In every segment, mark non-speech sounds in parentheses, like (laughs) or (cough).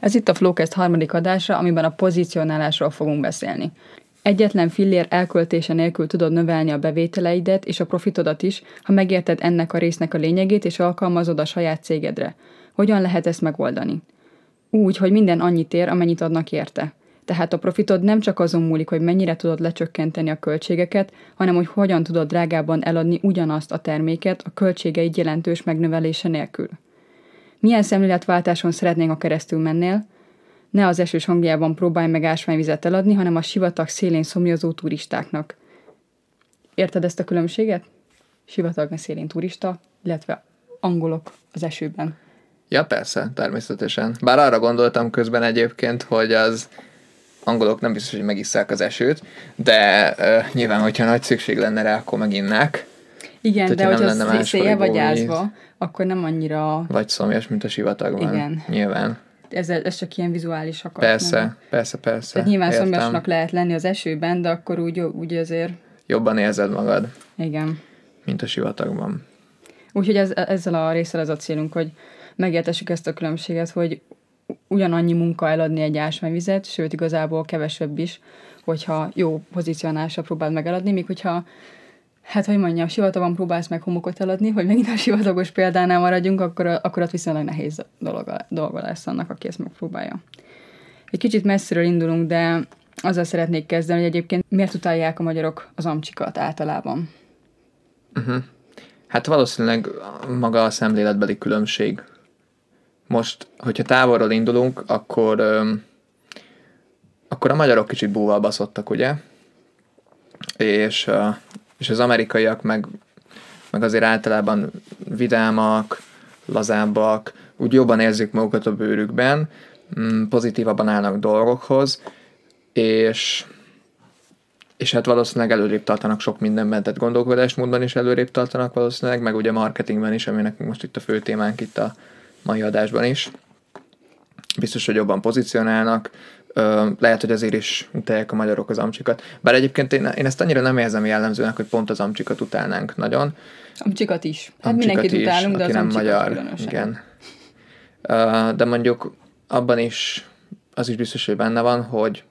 Ez itt a Flowcast harmadik adása, amiben a pozicionálásról fogunk beszélni. Egyetlen fillér elköltése nélkül tudod növelni a bevételeidet és a profitodat is, ha megérted ennek a résznek a lényegét és alkalmazod a saját cégedre. Hogyan lehet ezt megoldani? Úgy, hogy minden annyit ér, amennyit adnak érte. Tehát a profitod nem csak azon múlik, hogy mennyire tudod lecsökkenteni a költségeket, hanem hogy hogyan tudod drágában eladni ugyanazt a terméket a költségeid jelentős megnövelése nélkül. Milyen szemléletváltáson szeretnénk a keresztül mennél? Ne az esős hangjában próbálj meg ásványvizet eladni, hanem a sivatag szélén szomjazó turistáknak. Érted ezt a különbséget? Sivatag szélén turista, illetve angolok az esőben. Ja, persze, természetesen. Bár arra gondoltam közben egyébként, hogy az angolok nem biztos, hogy megisszák az esőt, de uh, nyilván, hogyha nagy szükség lenne rá, akkor meginnák. Igen, Tehát, de hogyha széje vagy ázva, akkor nem annyira... Vagy szomjas, mint a sivatagban. Igen. Nyilván. Ez, ez csak ilyen vizuális akar. Persze, nem? persze, persze. Tehát nyilván Értem. szomjasnak lehet lenni az esőben, de akkor úgy, úgy azért... Jobban érzed magad. Igen. Mint a sivatagban. Úgyhogy ez, ezzel a részsel az a célunk, hogy megértessük ezt a különbséget, hogy ugyanannyi munka eladni egy ásványvizet, sőt igazából kevesebb is, hogyha jó pozícionálásra próbáld meg eladni, míg hogyha hát hogy mondjam, sivatagban próbálsz meg homokot eladni, hogy megint a sivatagos példánál maradjunk, akkor, akkor ott viszonylag nehéz dolga, dolga lesz annak, aki ezt megpróbálja. Egy kicsit messziről indulunk, de azzal szeretnék kezdeni, hogy egyébként miért utálják a magyarok az amcsikat általában? Uh-huh. Hát valószínűleg maga a szemléletbeli különbség. Most, hogyha távolról indulunk, akkor, öm, akkor a magyarok kicsit búval baszottak, ugye? És és az amerikaiak meg, meg azért általában vidámak, lazábbak, úgy jobban érzik magukat a bőrükben, mm, pozitívabban állnak dolgokhoz, és és hát valószínűleg előrébb tartanak sok mindenben, tehát gondolkodásmódban is előrébb tartanak valószínűleg, meg ugye marketingben is, ami nekünk most itt a fő témánk itt a mai adásban is. Biztos, hogy jobban pozícionálnak, lehet, hogy azért is utálják a magyarok az amcsikat. Bár egyébként én, én ezt annyira nem érzem jellemzőnek, hogy pont az amcsikat utálnánk nagyon. Amcsikat is. Hát amcsikat mindenkit is, utálunk, de az nem magyar. Különösen. Igen. De mondjuk abban is az is biztos, hogy benne van, hogy,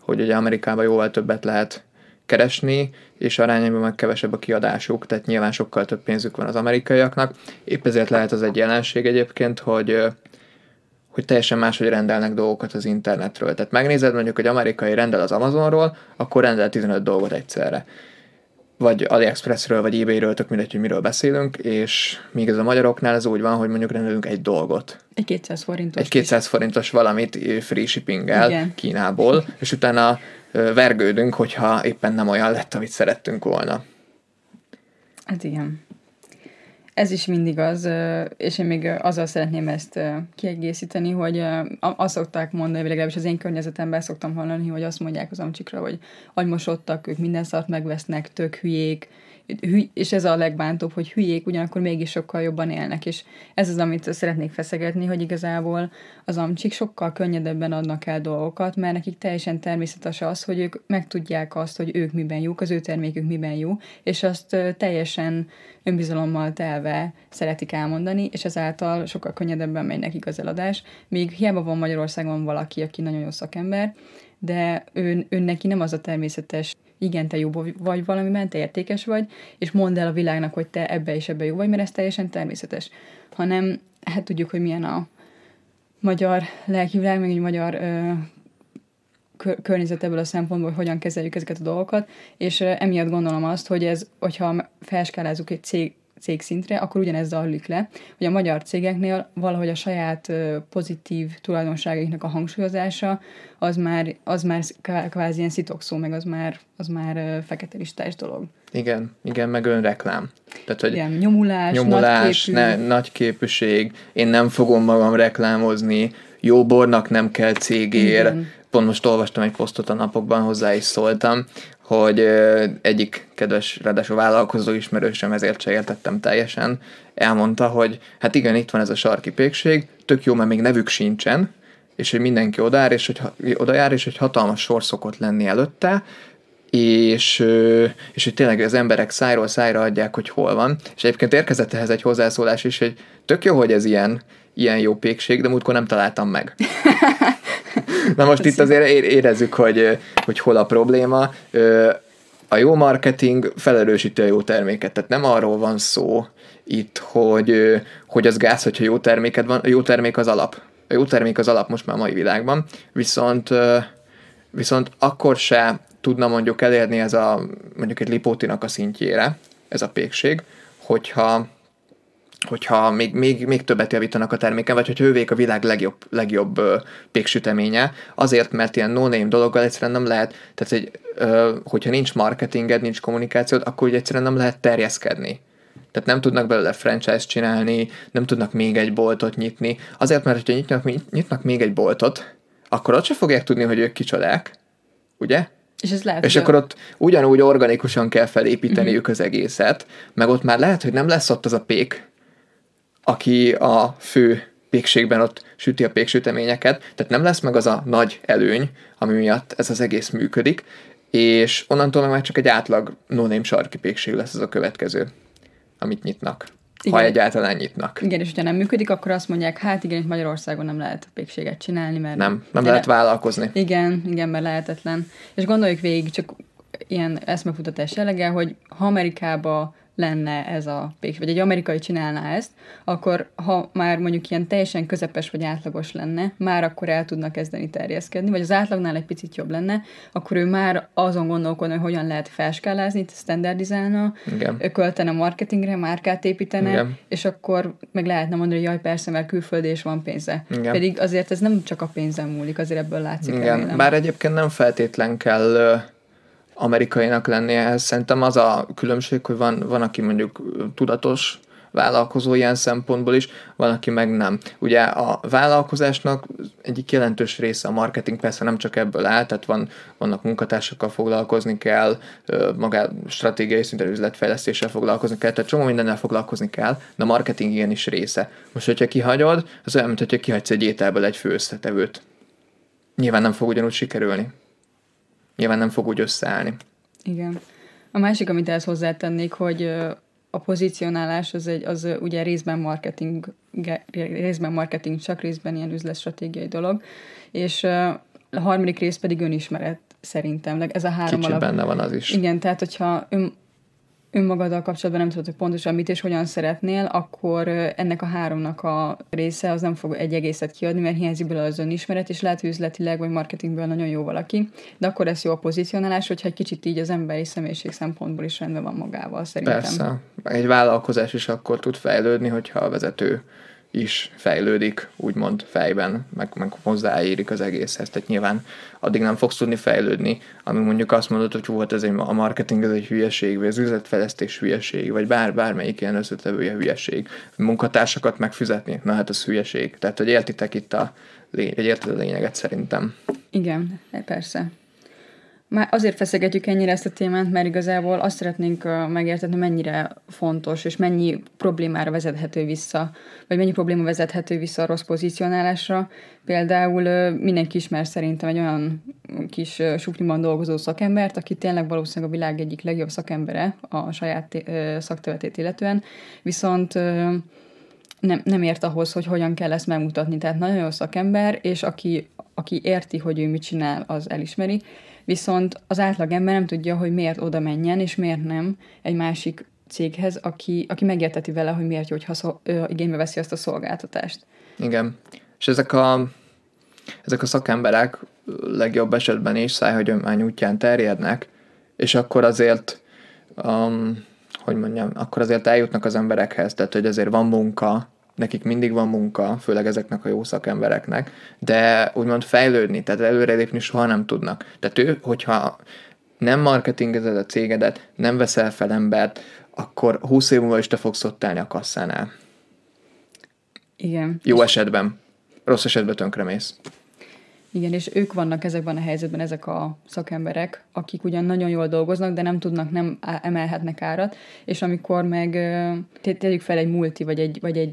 hogy ugye Amerikában jóval többet lehet keresni, és arányában meg kevesebb a kiadásuk, tehát nyilván sokkal több pénzük van az amerikaiaknak. Épp ezért lehet az egy jelenség egyébként, hogy hogy teljesen máshogy rendelnek dolgokat az internetről. Tehát megnézed mondjuk, hogy amerikai rendel az Amazonról, akkor rendel 15 dolgot egyszerre. Vagy AliExpressről, vagy eBayről, tök mindegy, hogy miről beszélünk, és még ez a magyaroknál ez úgy van, hogy mondjuk rendelünk egy dolgot. Egy 200 forintos. Egy 200 forintos valamit free shippinggel Igen. Kínából, és utána vergődünk, hogyha éppen nem olyan lett, amit szerettünk volna. Hát igen. Ez is mindig az, és én még azzal szeretném ezt kiegészíteni, hogy azt szokták mondani, vagy legalábbis az én környezetemben szoktam hallani, hogy azt mondják az amcsikra, hogy agymosodtak, ők minden szart megvesznek, tök hülyék, és ez a legbántóbb, hogy hülyék, ugyanakkor mégis sokkal jobban élnek, és ez az, amit szeretnék feszegetni, hogy igazából az amcsik sokkal könnyedebben adnak el dolgokat, mert nekik teljesen természetes az, hogy ők megtudják azt, hogy ők miben jók, az ő termékük miben jó, és azt teljesen önbizalommal telve szeretik elmondani, és ezáltal sokkal könnyedebben megy nekik az eladás, míg hiába van Magyarországon valaki, aki nagyon jó szakember, de ő, ő neki nem az a természetes igen, te jó vagy valamiben, te értékes vagy, és mondd el a világnak, hogy te ebbe és ebbe jó vagy, mert ez teljesen természetes. Hanem, hát tudjuk, hogy milyen a magyar lelkivilág, meg egy magyar ö, környezet ebből a szempontból, hogy hogyan kezeljük ezeket a dolgokat, és emiatt gondolom azt, hogy ez, hogyha felskálázunk egy cég cég szintre, akkor ugyanez zajlik le, hogy a magyar cégeknél valahogy a saját pozitív tulajdonságaiknak a hangsúlyozása az már, az már kvázi ilyen szitokszó, meg az már, az már fekete listás dolog. Igen, igen, meg önreklám. Tehát, hogy igen, nyomulás, nyomulás nagyképű. Ne, nagyképűség, én nem fogom magam reklámozni, jó bornak nem kell cégér. Igen. Pont most olvastam egy posztot a napokban, hozzá is szóltam, hogy egyik kedves, ráadásul vállalkozó ismerősöm, ezért se értettem teljesen, elmondta, hogy hát igen, itt van ez a sarki pékség, tök jó, mert még nevük sincsen, és hogy mindenki odajár, és hogy, odajár, és hogy hatalmas sor szokott lenni előtte, és, és hogy tényleg az emberek szájról szájra adják, hogy hol van. És egyébként érkezett ehhez egy hozzászólás is, hogy tök jó, hogy ez ilyen, ilyen jó pékség, de múltkor nem találtam meg. (laughs) (laughs) Na most itt azért érezzük, hogy, hogy hol a probléma. A jó marketing felerősíti a jó terméket, tehát nem arról van szó itt, hogy, hogy az gáz, hogyha jó terméked van, a jó termék az alap. A jó termék az alap most már a mai világban, viszont, viszont akkor se tudna mondjuk elérni ez a, mondjuk egy lipótinak a szintjére, ez a pékség, hogyha hogyha még, még, még többet javítanak a terméken, vagy hogyha ővék a világ legjobb, legjobb ö, péksüteménye, azért, mert ilyen no-name dologgal egyszerűen nem lehet, tehát egy, ö, hogyha nincs marketinged, nincs kommunikációd, akkor ugye egyszerűen nem lehet terjeszkedni. Tehát nem tudnak belőle franchise csinálni, nem tudnak még egy boltot nyitni. Azért, mert hogyha nyitnak, nyitnak még egy boltot, akkor ott se fogják tudni, hogy ők kicsodák, ugye? És, ez lehet, és akkor ott ugyanúgy organikusan kell felépíteniük uh-huh. az egészet, meg ott már lehet, hogy nem lesz ott az a pék, aki a fő pékségben ott süti a péksüteményeket, tehát nem lesz meg az a nagy előny, ami miatt ez az egész működik, és onnantól már csak egy átlag no sarki pékség lesz ez a következő, amit nyitnak. Igen. Ha egyáltalán nyitnak. Igen, és hogyha nem működik, akkor azt mondják, hát igen, itt Magyarországon nem lehet pékséget csinálni, mert... Nem, nem lehet vállalkozni. Igen, igen, mert lehetetlen. És gondoljuk végig, csak ilyen eszmefutatás jellege, hogy ha Amerikába lenne ez a péks, vagy egy amerikai csinálná ezt, akkor ha már mondjuk ilyen teljesen közepes vagy átlagos lenne, már akkor el tudnak kezdeni terjeszkedni, vagy az átlagnál egy picit jobb lenne, akkor ő már azon gondolkodna, hogy hogyan lehet felskálázni, standardizálna, Igen. költene marketingre, márkát építene, Igen. és akkor meg lehetne mondani, hogy jaj, persze, mert külföldi és van pénze. Igen. Pedig azért ez nem csak a pénzem múlik, azért ebből látszik. Igen. Remélem. Bár egyébként nem feltétlen kell amerikainak lennie. Ez szerintem az a különbség, hogy van, van aki mondjuk tudatos vállalkozó ilyen szempontból is, van, aki meg nem. Ugye a vállalkozásnak egyik jelentős része a marketing persze nem csak ebből áll, tehát van, vannak munkatársakkal foglalkozni kell, magá stratégiai szinten üzletfejlesztéssel foglalkozni kell, tehát csomó mindennel foglalkozni kell, de a marketing ilyen is része. Most, hogyha kihagyod, az olyan, mint hogyha kihagysz egy ételből egy fő összetevőt. Nyilván nem fog ugyanúgy sikerülni nyilván nem fog úgy összeállni. Igen. A másik, amit ehhez hozzátennék, hogy a pozicionálás az, egy, az ugye részben marketing, részben marketing, csak részben ilyen üzletstratégiai dolog, és a harmadik rész pedig önismeret szerintem. Ez a három Kicsit alap... benne van az is. Igen, tehát hogyha ön, önmagaddal kapcsolatban nem tudod, hogy pontosan mit és hogyan szeretnél, akkor ennek a háromnak a része az nem fog egy egészet kiadni, mert hiányzik belőle az önismeret, és lehet, hogy üzletileg vagy marketingből nagyon jó valaki, de akkor ez jó a pozícionálás, hogyha egy kicsit így az emberi személyiség szempontból is rendben van magával, szerintem. Persze. Egy vállalkozás is akkor tud fejlődni, hogyha a vezető is fejlődik, úgymond fejben, meg, meg hozzáérik az egészhez. Tehát nyilván addig nem fogsz tudni fejlődni, ami mondjuk azt mondod, hogy hú, hát ez egy, a marketing ez egy hülyeség, vagy az üzletfejlesztés hülyeség, vagy bár, bármelyik ilyen összetevője hülyeség. Munkatársakat megfizetni, na hát az hülyeség. Tehát, hogy értitek itt a, lény- érted a lényeget szerintem. Igen, persze. Már azért feszegetjük ennyire ezt a témát, mert igazából azt szeretnénk megérteni, mennyire fontos, és mennyi problémára vezethető vissza, vagy mennyi probléma vezethető vissza a rossz pozícionálásra. Például mindenki ismer szerintem egy olyan kis sukliban dolgozó szakembert, aki tényleg valószínűleg a világ egyik legjobb szakembere a saját szakterületét illetően, viszont nem, nem ért ahhoz, hogy hogyan kell ezt megmutatni. Tehát nagyon jó szakember, és aki, aki érti, hogy ő mit csinál, az elismeri, viszont az átlag ember nem tudja, hogy miért oda menjen, és miért nem egy másik céghez, aki, aki megérteti vele, hogy miért jó, hogyha szó, ö, igénybe veszi azt a szolgáltatást. Igen. És ezek a, ezek a szakemberek legjobb esetben is szájhagyomány útján terjednek, és akkor azért um, hogy mondjam, akkor azért eljutnak az emberekhez, tehát hogy azért van munka, nekik mindig van munka, főleg ezeknek a jó szakembereknek, de úgymond fejlődni, tehát előrelépni soha nem tudnak. Tehát ő, hogyha nem marketingezed a cégedet, nem veszel fel embert, akkor 20 év múlva is te fogsz ott állni a kasszánál. Igen. Jó esetben. Rossz esetben tönkremész. Igen, és ők vannak ezekben a helyzetben, ezek a szakemberek, akik ugyan nagyon jól dolgoznak, de nem tudnak, nem emelhetnek árat, és amikor meg tegyük fel egy multi, vagy egy, vagy egy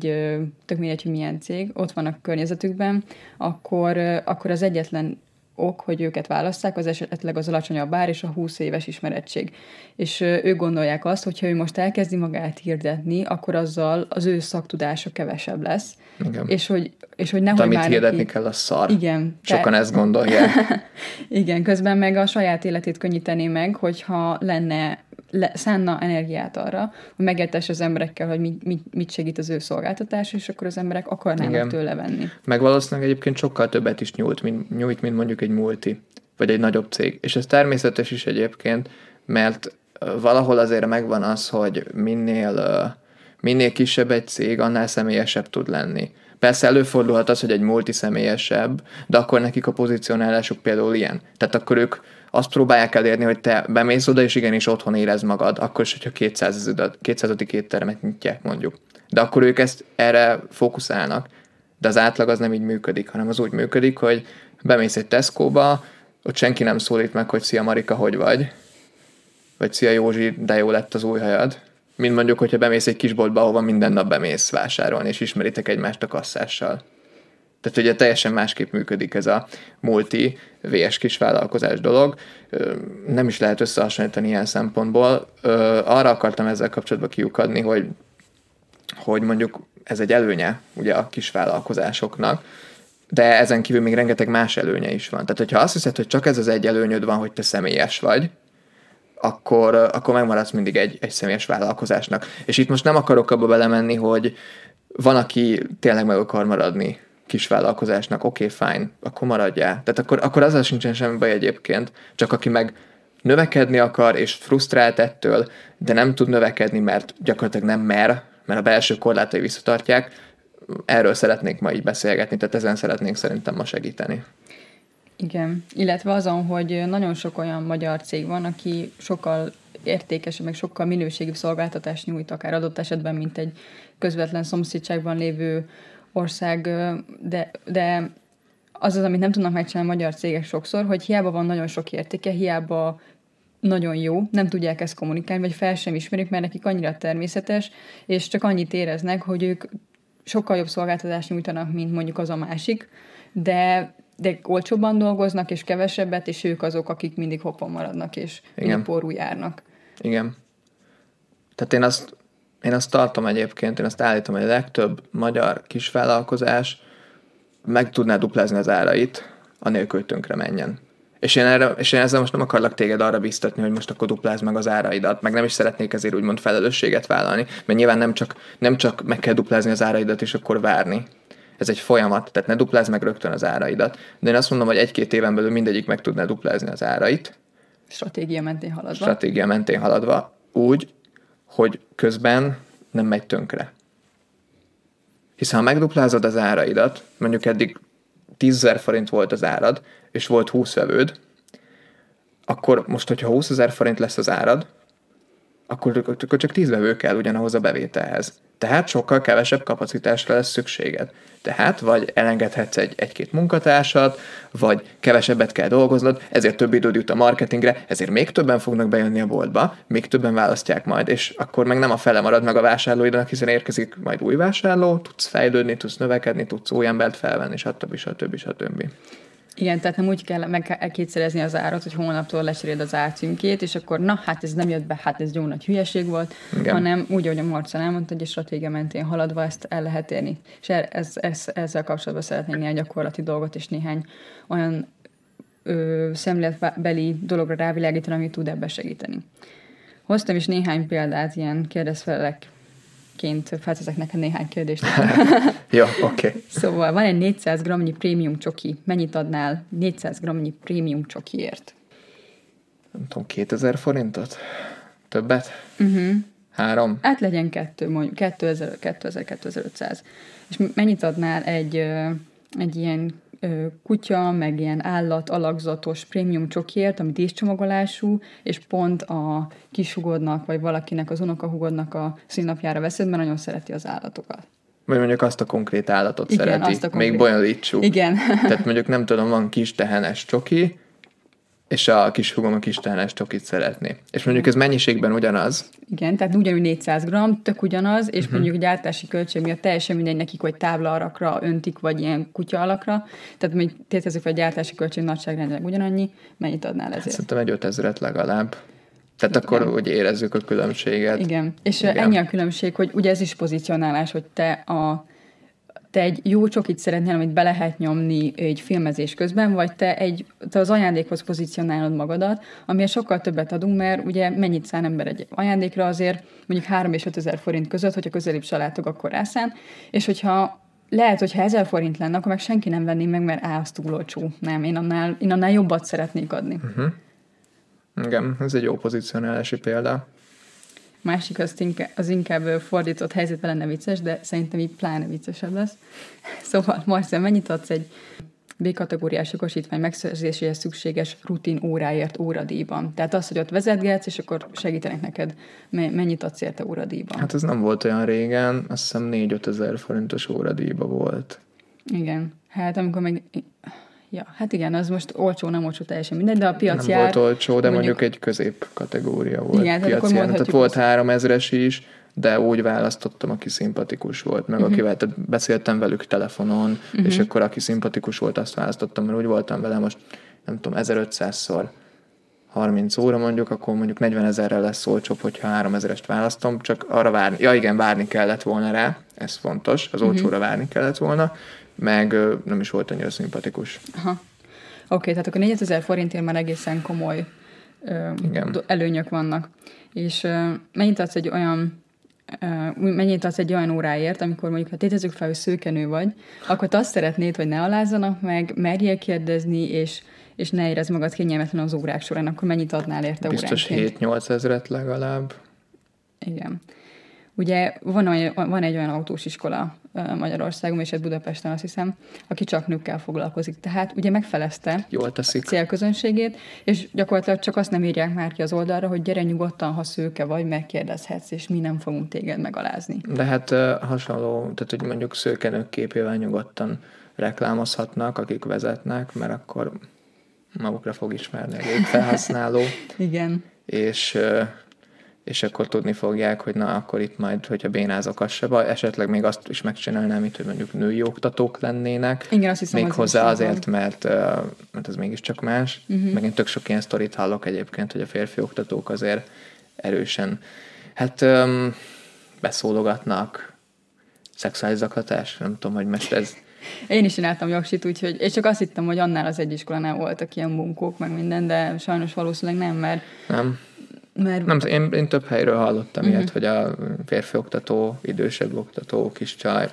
tök mindegy, hogy milyen cég, ott van a környezetükben, akkor, akkor az egyetlen ok, hogy őket választák, az esetleg az alacsonyabb ár és a 20 éves ismerettség. És ők gondolják azt, hogy ha ő most elkezdi magát hirdetni, akkor azzal az ő szaktudása kevesebb lesz. Igen. És hogy, és hogy nehogy Amit már hirdetni neki... kell, a szar. Igen. Sokan ezt gondolják. (laughs) Igen, közben meg a saját életét könnyítené meg, hogyha lenne, le, szánna energiát arra, hogy megértesse az emberekkel, hogy mit, mit, mit segít az ő szolgáltatás, és akkor az emberek akarnának Igen. tőle venni. Meg valószínűleg egyébként sokkal többet is nyújt, mint, nyújt, mint mondjuk egy multi, vagy egy nagyobb cég. És ez természetes is egyébként, mert valahol azért megvan az, hogy minél, minél kisebb egy cég, annál személyesebb tud lenni. Persze előfordulhat az, hogy egy multi személyesebb, de akkor nekik a pozícionálásuk például ilyen. Tehát akkor ők azt próbálják elérni, hogy te bemész oda, és igenis otthon érez magad, akkor is, hogyha 200. 200. éttermet nyitják mondjuk. De akkor ők ezt erre fókuszálnak. De az átlag az nem így működik, hanem az úgy működik, hogy bemész egy Tesco-ba, ott senki nem szólít meg, hogy szia Marika, hogy vagy? Vagy szia Józsi, de jó lett az új hajad. Mint mondjuk, hogyha bemész egy kisboltba, ahova minden nap bemész vásárolni, és ismeritek egymást a kasszással. Tehát ugye teljesen másképp működik ez a multi VS kisvállalkozás dolog. Ö, Nem is lehet összehasonlítani ilyen szempontból. Arra akartam ezzel kapcsolatban kiukadni, hogy, hogy mondjuk ez egy előnye ugye a kisvállalkozásoknak, de ezen kívül még rengeteg más előnye is van. Tehát, hogyha azt hiszed, hogy csak ez az egy előnyöd van, hogy te személyes vagy, akkor, akkor megmaradsz mindig egy, egy személyes vállalkozásnak. És itt most nem akarok abba belemenni, hogy van, aki tényleg meg akar maradni kisvállalkozásnak, oké, okay, fine, akkor maradjál. Tehát akkor, akkor azzal sincsen semmi baj egyébként, csak aki meg növekedni akar, és frusztrált ettől, de nem tud növekedni, mert gyakorlatilag nem mer, mert a belső korlátai visszatartják, erről szeretnék ma így beszélgetni, tehát ezen szeretnénk szerintem ma segíteni. Igen, illetve azon, hogy nagyon sok olyan magyar cég van, aki sokkal értékesebb, meg sokkal minőségibb szolgáltatást nyújt, akár adott esetben, mint egy közvetlen szomszédságban lévő ország, de, de az az, amit nem tudnak megcsinálni a magyar cégek sokszor, hogy hiába van nagyon sok értéke, hiába nagyon jó, nem tudják ezt kommunikálni, vagy fel sem ismerik, mert nekik annyira természetes, és csak annyit éreznek, hogy ők sokkal jobb szolgáltatást nyújtanak, mint mondjuk az a másik, de, de olcsóbban dolgoznak, és kevesebbet, és ők azok, akik mindig hoppon maradnak, és mindig porul járnak. Igen. Tehát én azt, én azt tartom egyébként, én azt állítom, hogy a legtöbb magyar kisvállalkozás meg tudná duplázni az árait, anélkül, hogy tönkre menjen. És én, erre, és én ezzel most nem akarlak téged arra biztatni, hogy most akkor duplázd meg az áraidat, meg nem is szeretnék ezért úgymond felelősséget vállalni, mert nyilván nem csak, nem csak meg kell duplázni az áraidat, és akkor várni. Ez egy folyamat, tehát ne duplázd meg rögtön az áraidat. De én azt mondom, hogy egy-két éven belül mindegyik meg tudná duplázni az árait, Stratégia mentén haladva. stratégia mentén haladva, úgy, hogy közben nem megy tönkre. Hiszen ha megduplázod az áraidat, mondjuk eddig 10 000 forint volt az árad, és volt 20 vevőd, akkor most, hogyha 20 ezer forint lesz az árad, akkor, akkor csak 10 vevő kell ugyanahoz a bevételhez. Tehát sokkal kevesebb kapacitásra lesz szükséged. Tehát vagy elengedhetsz egy, egy-két munkatársat, vagy kevesebbet kell dolgoznod, ezért több időd jut a marketingre, ezért még többen fognak bejönni a boltba, még többen választják majd, és akkor meg nem a fele marad meg a vásárlóidnak, hiszen érkezik majd új vásárló, tudsz fejlődni, tudsz növekedni, tudsz új embert felvenni, stb. stb. stb. Igen, tehát nem úgy kell meg kétszerezni az árat, hogy hónaptól lecseréld az árcímkét, és akkor na, hát ez nem jött be, hát ez jó nagy hülyeség volt, Igen. hanem úgy, ahogy a Marca elmondta, hogy a stratégia mentén haladva ezt el lehet érni. És ez, ez, ez, ezzel kapcsolatban szeretnék néhány gyakorlati dolgot és néhány olyan ö, szemléletbeli dologra rávilágítani, ami tud ebbe segíteni. Hoztam is néhány példát, ilyen kérdezfelekként felteszek neked néhány kérdést. (laughs) Jó, oké. Okay. Szóval van egy 400 g prémium csoki. Mennyit adnál 400 g prémium csokiért? Nem tudom, 2000 forintot? Többet? Uh-huh. Három? Hát legyen kettő, mondjuk 2000, 2000 2500. És mennyit adnál egy, egy ilyen kutya, meg ilyen állat alakzatos prémium csokiért, ami díszcsomagolású, és pont a kishugodnak, vagy valakinek, az unokahugodnak a színapjára veszed, mert nagyon szereti az állatokat. Vagy mondjuk azt a konkrét állatot Igen, szereti. azt a konkrét- Még bonyolítsuk. Igen. Tehát mondjuk nem tudom, van kis tehenes csoki, és a kis hugom a kis tálás tokit szeretné. És mondjuk ez mennyiségben ugyanaz. Igen, tehát ugyanúgy 400 g, tök ugyanaz, és uh-huh. mondjuk gyártási költség miatt teljesen mindegy nekik, hogy tábla alakra öntik, vagy ilyen kutya alakra. Tehát mondjuk tétezzük, hogy a gyártási költség nagyságrendileg ugyanannyi, mennyit adnál ezért? Szerintem egy 5000 legalább. Tehát akkor Igen. úgy érezzük a különbséget. Igen, és Igen. ennyi a különbség, hogy ugye ez is pozicionálás, hogy te a te egy jó csokit szeretnél, amit be lehet nyomni egy filmezés közben, vagy te, egy, te az ajándékhoz pozícionálod magadat, amiért sokkal többet adunk, mert ugye mennyit szán ember egy ajándékra azért, mondjuk 3 és 5 ezer forint között, hogyha közelibb családok, akkor rászán, és hogyha lehet, hogy ha 1000 forint lenne, akkor meg senki nem venné meg, mert á, az túl olcsó. Nem, én annál, én annál jobbat szeretnék adni. Uh-huh. Igen, ez egy jó pozícionálási példa másik az inkább, az inkább fordított helyzetben lenne vicces, de szerintem így pláne viccesebb lesz. (laughs) Szóval, Marcel, mennyit adsz egy B-kategóriás jogosítvány megszerzéséhez szükséges rutin óráért óradíjban. Tehát az, hogy ott vezetgetsz, és akkor segítenek neked, mennyit adsz érte óradíjban. Hát ez nem volt olyan régen, azt hiszem 4-5 ezer forintos óradíjba volt. Igen. Hát amikor meg Ja, hát igen, az most olcsó, nem olcsó teljesen mindegy, de a piac nem jár... volt olcsó, de mondjuk, mondjuk egy közép kategória volt. Igen, piac jár. Tehát volt három ezres is, de úgy választottam, aki szimpatikus volt, meg uh-huh. akivel tehát beszéltem velük telefonon, uh-huh. és akkor aki szimpatikus volt, azt választottam, mert úgy voltam vele most, nem tudom, 1500-szor 30 óra mondjuk, akkor mondjuk 40 ezerrel lesz olcsóbb, hogyha 3 ezerest választom, csak arra várni, ja igen, várni kellett volna rá, ez fontos, az olcsóra uh-huh. várni kellett volna, meg nem is volt annyira szimpatikus. Aha. Oké, okay, tehát akkor 4000 forintért már egészen komoly Igen. előnyök vannak. És mennyit adsz egy olyan mennyit adsz egy olyan óráért, amikor mondjuk, ha tétezzük fel, hogy szőkenő vagy, akkor te azt szeretnéd, hogy ne alázzanak meg, merjél kérdezni, és, és ne érezd magad kényelmetlen az órák során, akkor mennyit adnál érte Biztos óránként? 7-8 ezeret legalább. Igen. Ugye van, olyan, van egy olyan autós iskola Magyarországon, és egy Budapesten azt hiszem, aki csak nőkkel foglalkozik. Tehát ugye megfelezte Jól teszik. a célközönségét, és gyakorlatilag csak azt nem írják már ki az oldalra, hogy gyere nyugodtan, ha szőke vagy, megkérdezhetsz, és mi nem fogunk téged megalázni. De hát uh, hasonló, tehát hogy mondjuk szőkenők képével nyugodtan reklámozhatnak, akik vezetnek, mert akkor magukra fog ismerni a felhasználó. (laughs) Igen. És uh, és akkor tudni fogják, hogy na, akkor itt majd, hogyha bénázok, az se baj, esetleg még azt is megcsinálnám, itt, hogy mondjuk női oktatók lennének. Igen, azt hiszem, még az hozzá azért, mert, mert ez mégiscsak más. Uh-huh. Meg én tök sok ilyen sztorit hallok egyébként, hogy a férfi oktatók azért erősen, hát um, beszólogatnak, szexuális zaklatás, nem tudom, hogy most ez... (laughs) Én is csináltam jogsit, úgyhogy, és csak azt hittem, hogy annál az egy iskolánál voltak ilyen munkók, meg minden, de sajnos valószínűleg nem, mert nem mert... Nem, én, én több helyről hallottam uh-huh. ilyet, hogy a férfi oktató, idősebb oktató, kis csaj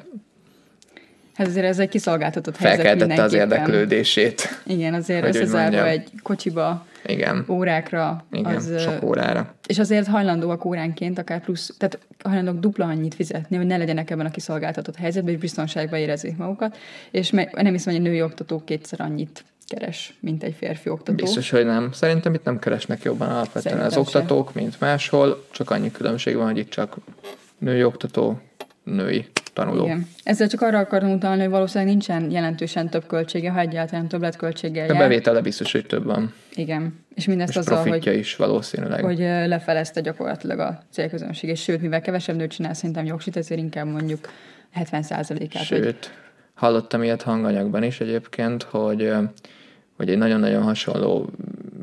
Hát azért ez egy kiszolgáltatott helyzet Felkeltette az érdeklődését. Igen, azért összezárva egy kocsiba, Igen. órákra. Igen, az, sok órára. És azért hajlandóak óránként akár plusz, tehát hajlandók dupla annyit fizetni, hogy ne legyenek ebben a kiszolgáltatott helyzetben, és biztonságban érezzék magukat. És nem hiszem, hogy a női oktatók kétszer annyit keres, mint egy férfi oktató. Biztos, hogy nem. Szerintem itt nem keresnek jobban alapvetően Szerintem az oktatók, se. mint máshol, csak annyi különbség van, hogy itt csak női oktató, női tanuló. Igen. Ezzel csak arra akarom utalni, hogy valószínűleg nincsen jelentősen több költsége, ha egyáltalán többletköltséggel jár. A bevétele biztos, hogy több van. Igen. És mindezt és azzal, hogy, is valószínűleg. hogy lefelezte gyakorlatilag a célközönség. És sőt, mivel kevesebb nőt csinál szerintem jogsit, ezért inkább mondjuk 70%-át. Sőt. Hallottam ilyet hanganyagban is egyébként, hogy hogy egy nagyon-nagyon hasonló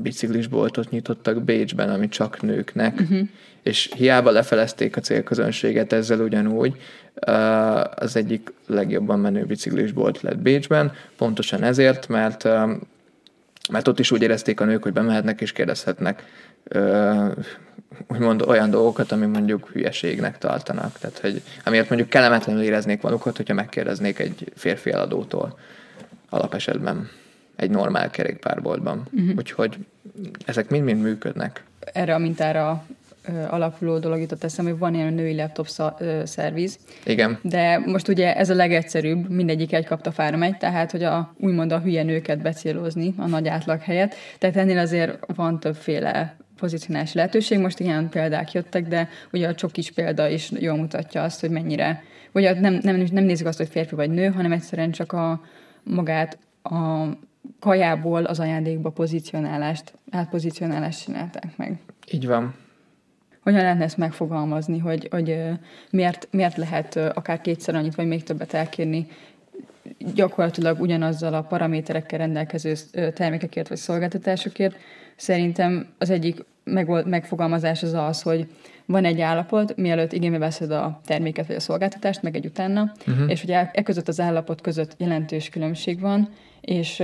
biciklisboltot nyitottak Bécsben, ami csak nőknek, uh-huh. és hiába lefelezték a célközönséget ezzel ugyanúgy, az egyik legjobban menő biciklisbolt lett Bécsben, pontosan ezért, mert mert ott is úgy érezték a nők, hogy bemehetnek és kérdezhetnek úgymond olyan dolgokat, ami mondjuk hülyeségnek tartanak. Tehát, hogy amiért mondjuk kellemetlenül éreznék magukat, hogyha megkérdeznék egy férfi eladótól alapesetben egy normál kerékpárboltban. Uh-huh. Úgyhogy ezek mind-mind működnek. Erre a mintára alapuló dolog jutott eszembe, hogy van ilyen női laptop szerviz. Igen. De most ugye ez a legegyszerűbb, mindegyik egy kaptafára megy, tehát hogy a, úgymond a hülye nőket becélozni a nagy átlag helyett. Tehát ennél azért van többféle pozícionálási lehetőség. Most ilyen példák jöttek, de ugye a csokis példa is jól mutatja azt, hogy mennyire, ugye nem, nem, nem nézzük azt, hogy férfi vagy nő, hanem egyszerűen csak a magát a kajából az ajándékba pozícionálást, átpozícionálást csinálták meg. Így van. Hogyan lehetne ezt megfogalmazni, hogy, hogy miért, miért lehet akár kétszer annyit, vagy még többet elkérni gyakorlatilag ugyanazzal a paraméterekkel rendelkező termékekért vagy szolgáltatásokért. Szerintem az egyik megfogalmazás az az, hogy van egy állapot, mielőtt igénybe veszed a terméket vagy a szolgáltatást, meg egy utána, uh-huh. és ugye e között az állapot között jelentős különbség van, és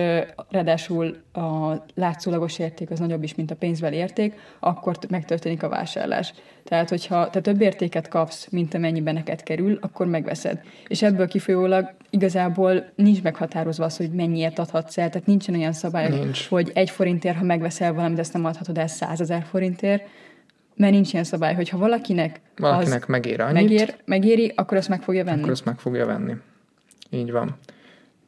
ráadásul a látszólagos érték az nagyobb is, mint a pénzbeli érték, akkor megtörténik a vásárlás. Tehát, hogyha te több értéket kapsz, mint amennyiben neked kerül, akkor megveszed. És ebből kifolyólag igazából nincs meghatározva az, hogy mennyiért adhatsz el, tehát nincsen olyan szabály, nincs. hogy egy forintért, ha megveszel valamit, ezt nem adhatod el százezer forintért, mert nincs ilyen szabály, hogy ha valakinek, valakinek megér annyit, megér, megéri, akkor azt meg fogja venni. Akkor azt meg fogja venni. Így van.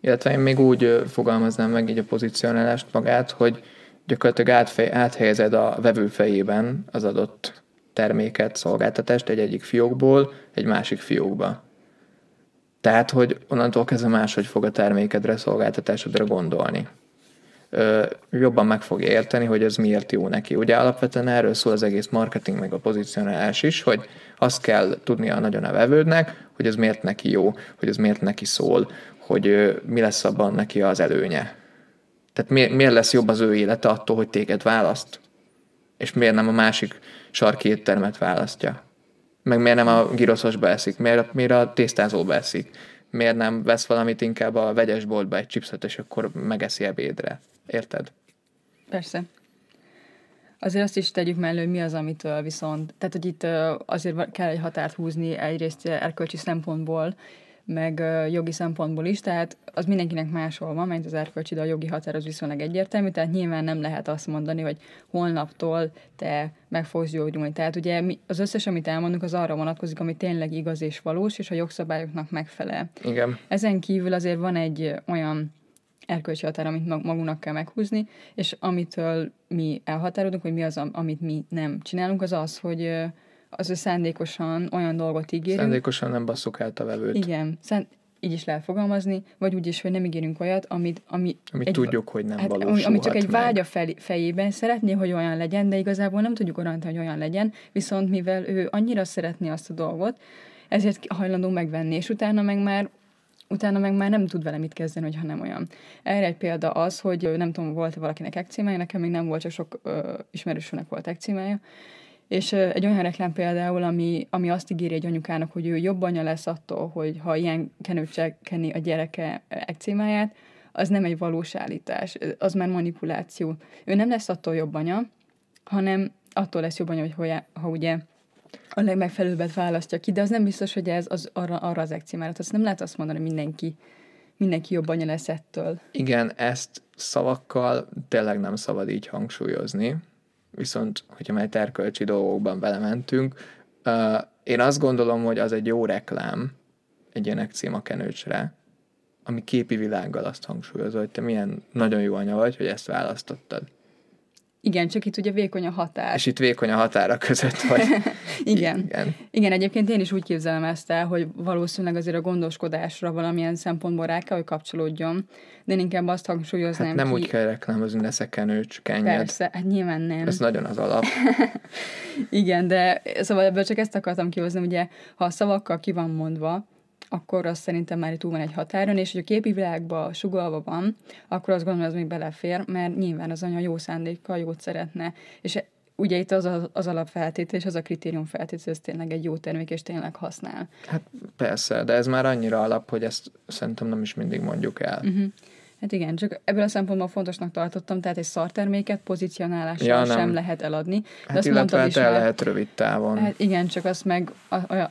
Illetve én még úgy fogalmaznám meg így a pozícionálást magát, hogy gyakorlatilag átfej, áthelyezed a vevő fejében az adott terméket, szolgáltatást egy egyik fiókból egy másik fiókba. Tehát, hogy onnantól kezdve máshogy fog a termékedre, szolgáltatásodra gondolni. Ö, jobban meg fogja érteni, hogy ez miért jó neki. Ugye alapvetően erről szól az egész marketing, meg a pozícionálás is, hogy azt kell tudnia nagyon a vevődnek, hogy ez miért neki jó, hogy ez miért neki szól, hogy mi lesz abban neki az előnye. Tehát miért, miért lesz jobb az ő élete attól, hogy téged választ? És miért nem a másik sarki éttermet választja? Meg miért nem a giroszosba eszik? Miért, miért a tésztázóba eszik? Miért nem vesz valamit inkább a vegyesboltba egy chipset, és akkor megeszi ebédre? Érted? Persze. Azért azt is tegyük mellé, hogy mi az, amitől viszont, tehát hogy itt azért kell egy határt húzni egyrészt erkölcsi szempontból, meg jogi szempontból is, tehát az mindenkinek máshol van, mert az erkölcsi, de a jogi határ az viszonylag egyértelmű, tehát nyilván nem lehet azt mondani, hogy holnaptól te meg fogsz gyógyulni. Tehát ugye az összes, amit elmondunk, az arra vonatkozik, ami tényleg igaz és valós, és a jogszabályoknak megfelel. Igen. Ezen kívül azért van egy olyan erkölcsi határ, amit magunknak kell meghúzni, és amitől mi elhatárolunk, hogy mi az, amit mi nem csinálunk, az az, hogy az, hogy szándékosan olyan dolgot ígérünk. Szándékosan nem basszuk el a vevőt. Igen, szánd, így is lehet fogalmazni, vagy úgy is, hogy nem ígérünk olyat, amit, ami amit egy, tudjuk, hogy nem hát, valósulhat Ami csak egy meg. vágya fel, fejében szeretné, hogy olyan legyen, de igazából nem tudjuk garantálni, hogy olyan legyen, viszont mivel ő annyira szeretné azt a dolgot, ezért hajlandó megvenni, és utána meg már utána meg már nem tud vele mit kezdeni, hogyha nem olyan. Erre egy példa az, hogy nem tudom, volt-e valakinek ekcímája, nekem még nem volt, csak sok ö, ismerősönek volt ekcímája, és egy olyan reklám például, ami, ami azt ígéri egy anyukának, hogy ő jobb anya lesz attól, hogy ha ilyen kenőcsel kenni a gyereke ekcémáját, az nem egy valós állítás, az már manipuláció. Ő nem lesz attól jobb anya, hanem attól lesz jobb anya, hogy ha, ha ugye a legmegfelelőbbet választja ki, de az nem biztos, hogy ez az arra, arra az ekcémára. Tehát nem lehet azt mondani, hogy mindenki, mindenki jobb anya lesz ettől. Igen, ezt szavakkal tényleg nem szabad így hangsúlyozni viszont hogyha már terkölcsi dolgokban belementünk, uh, én azt gondolom, hogy az egy jó reklám egy ilyen kenőcsre, ami képi világgal azt hangsúlyozza, hogy te milyen nagyon jó anya vagy, hogy ezt választottad. Igen, csak itt ugye vékony a határ. És itt vékony a határa között, hogy... (laughs) igen. igen. Igen, egyébként én is úgy képzelem ezt el, hogy valószínűleg azért a gondoskodásra valamilyen szempontból rá kell, hogy kapcsolódjon, de én inkább azt hangsúlyoznám hát nem ki... úgy kell reklámozni, ne szekenőcs, kenyed. Persze, hát nyilván nem. Ez nagyon az alap. (laughs) igen, de szóval ebből csak ezt akartam kihozni, ugye, ha a szavakkal ki van mondva, akkor az szerintem már túl van egy határon, és hogy a képi világban sugalva van, akkor azt gondolom, hogy az még belefér, mert nyilván az anya jó szándékkal jót szeretne, és ugye itt az, az, az alapfeltétel, és az a kritérium feltétel, hogy ez tényleg egy jó termék, és tényleg használ. Hát persze, de ez már annyira alap, hogy ezt szerintem nem is mindig mondjuk el. Uh-huh. Hát igen, csak ebből a szempontból fontosnak tartottam, tehát egy szarterméket pozícionálással ja, sem lehet eladni. De hát azt illetve hát el lehet rövid távon. Hát igen, csak azt meg,